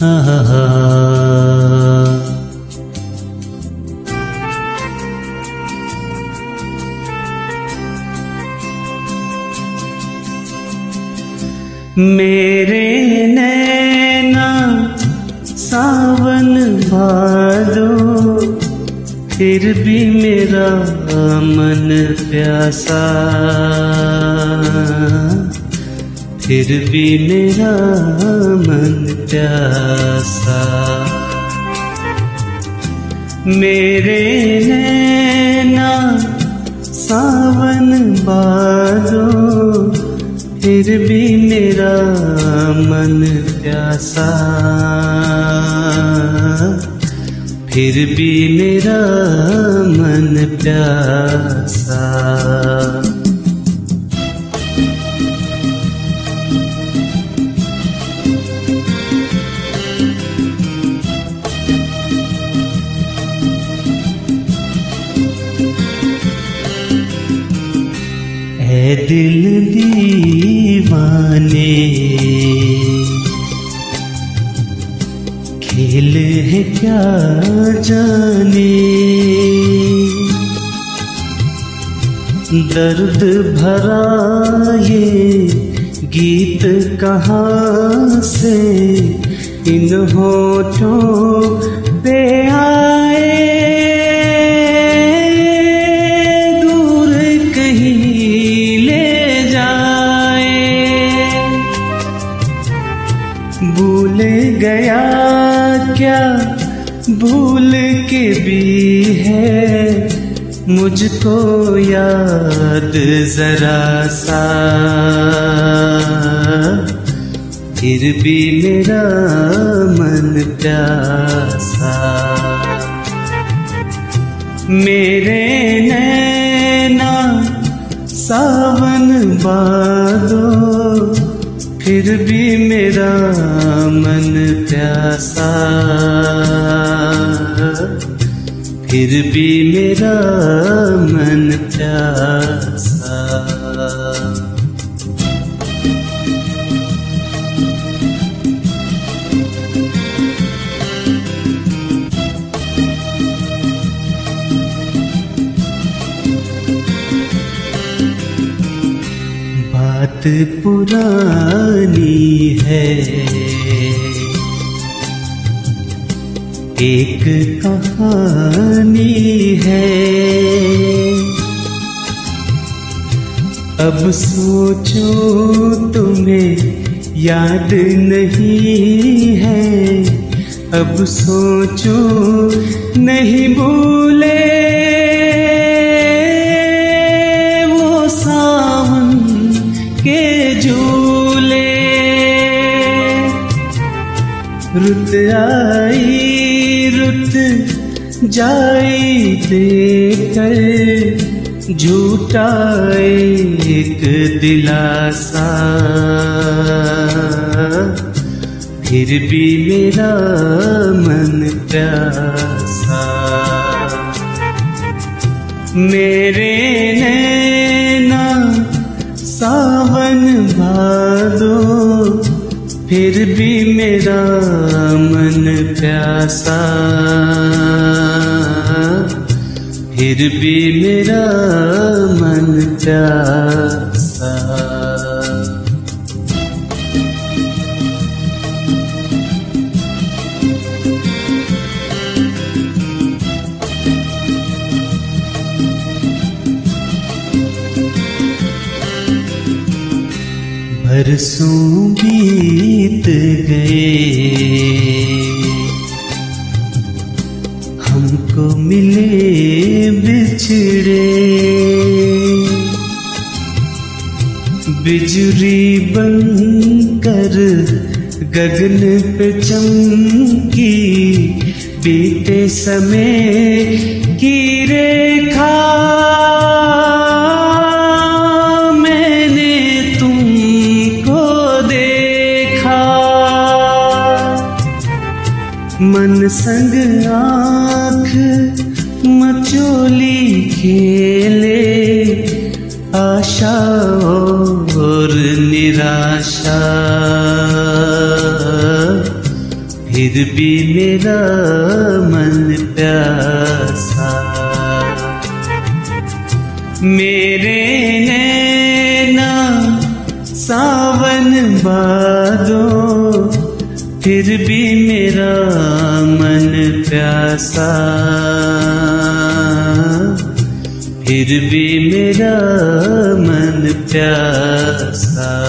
میرے نینا ساون بادو پھر بھی میرا من پیاسا۔ پھر بھی میرا من پیاسا۔ میرے نینا ساون بادو پھر بھی میرا من پیاسا۔ پھر بھی میرا من پیاسا۔ اے دل دیوانے۔ کھیل ہے کیا جانے۔ درد بھرا یہ گیت کہاں سے؟ ان ہوٹوں پہ آئے۔ کے بھی ہے، مجھ کو یاد ذرا سا۔ پھر بھی میرا من پیاسا۔ میرے نینا، ساون بادو، پھر بھی میرا من پیاسا۔ پھر بھی میرا من پیاسا۔ بات پرانی ہے۔ ایک کہانی ہے۔ اب سوچو تمہیں یاد نہیں ہے۔ اب سوچو نہیں بھولے۔ وہ ساون کے جھولے۔ رت آئی رت جائی دے کر جھوٹا ایک دلاسا۔ پھر بھی میرا من پیاسا۔ میرے نینا، ساون بادو پھر بھی میرا من پیاسا۔ پھر بھی میرا من پیاسا۔ برسوں بیت گئے۔ ہم کو ملے بچھڑے۔ بجری بن کر گگن پہ چمکی بیتے سمے کی ریکھا۔ سنگ آنکھ مچولی کھیلے، آشا اور نراشا۔ پھر بھی میرا من پیاسا۔ میرے نینا، ساون بادو، پھر بھی میرا پیاسا۔ پھر بھی میرا من پیاسا۔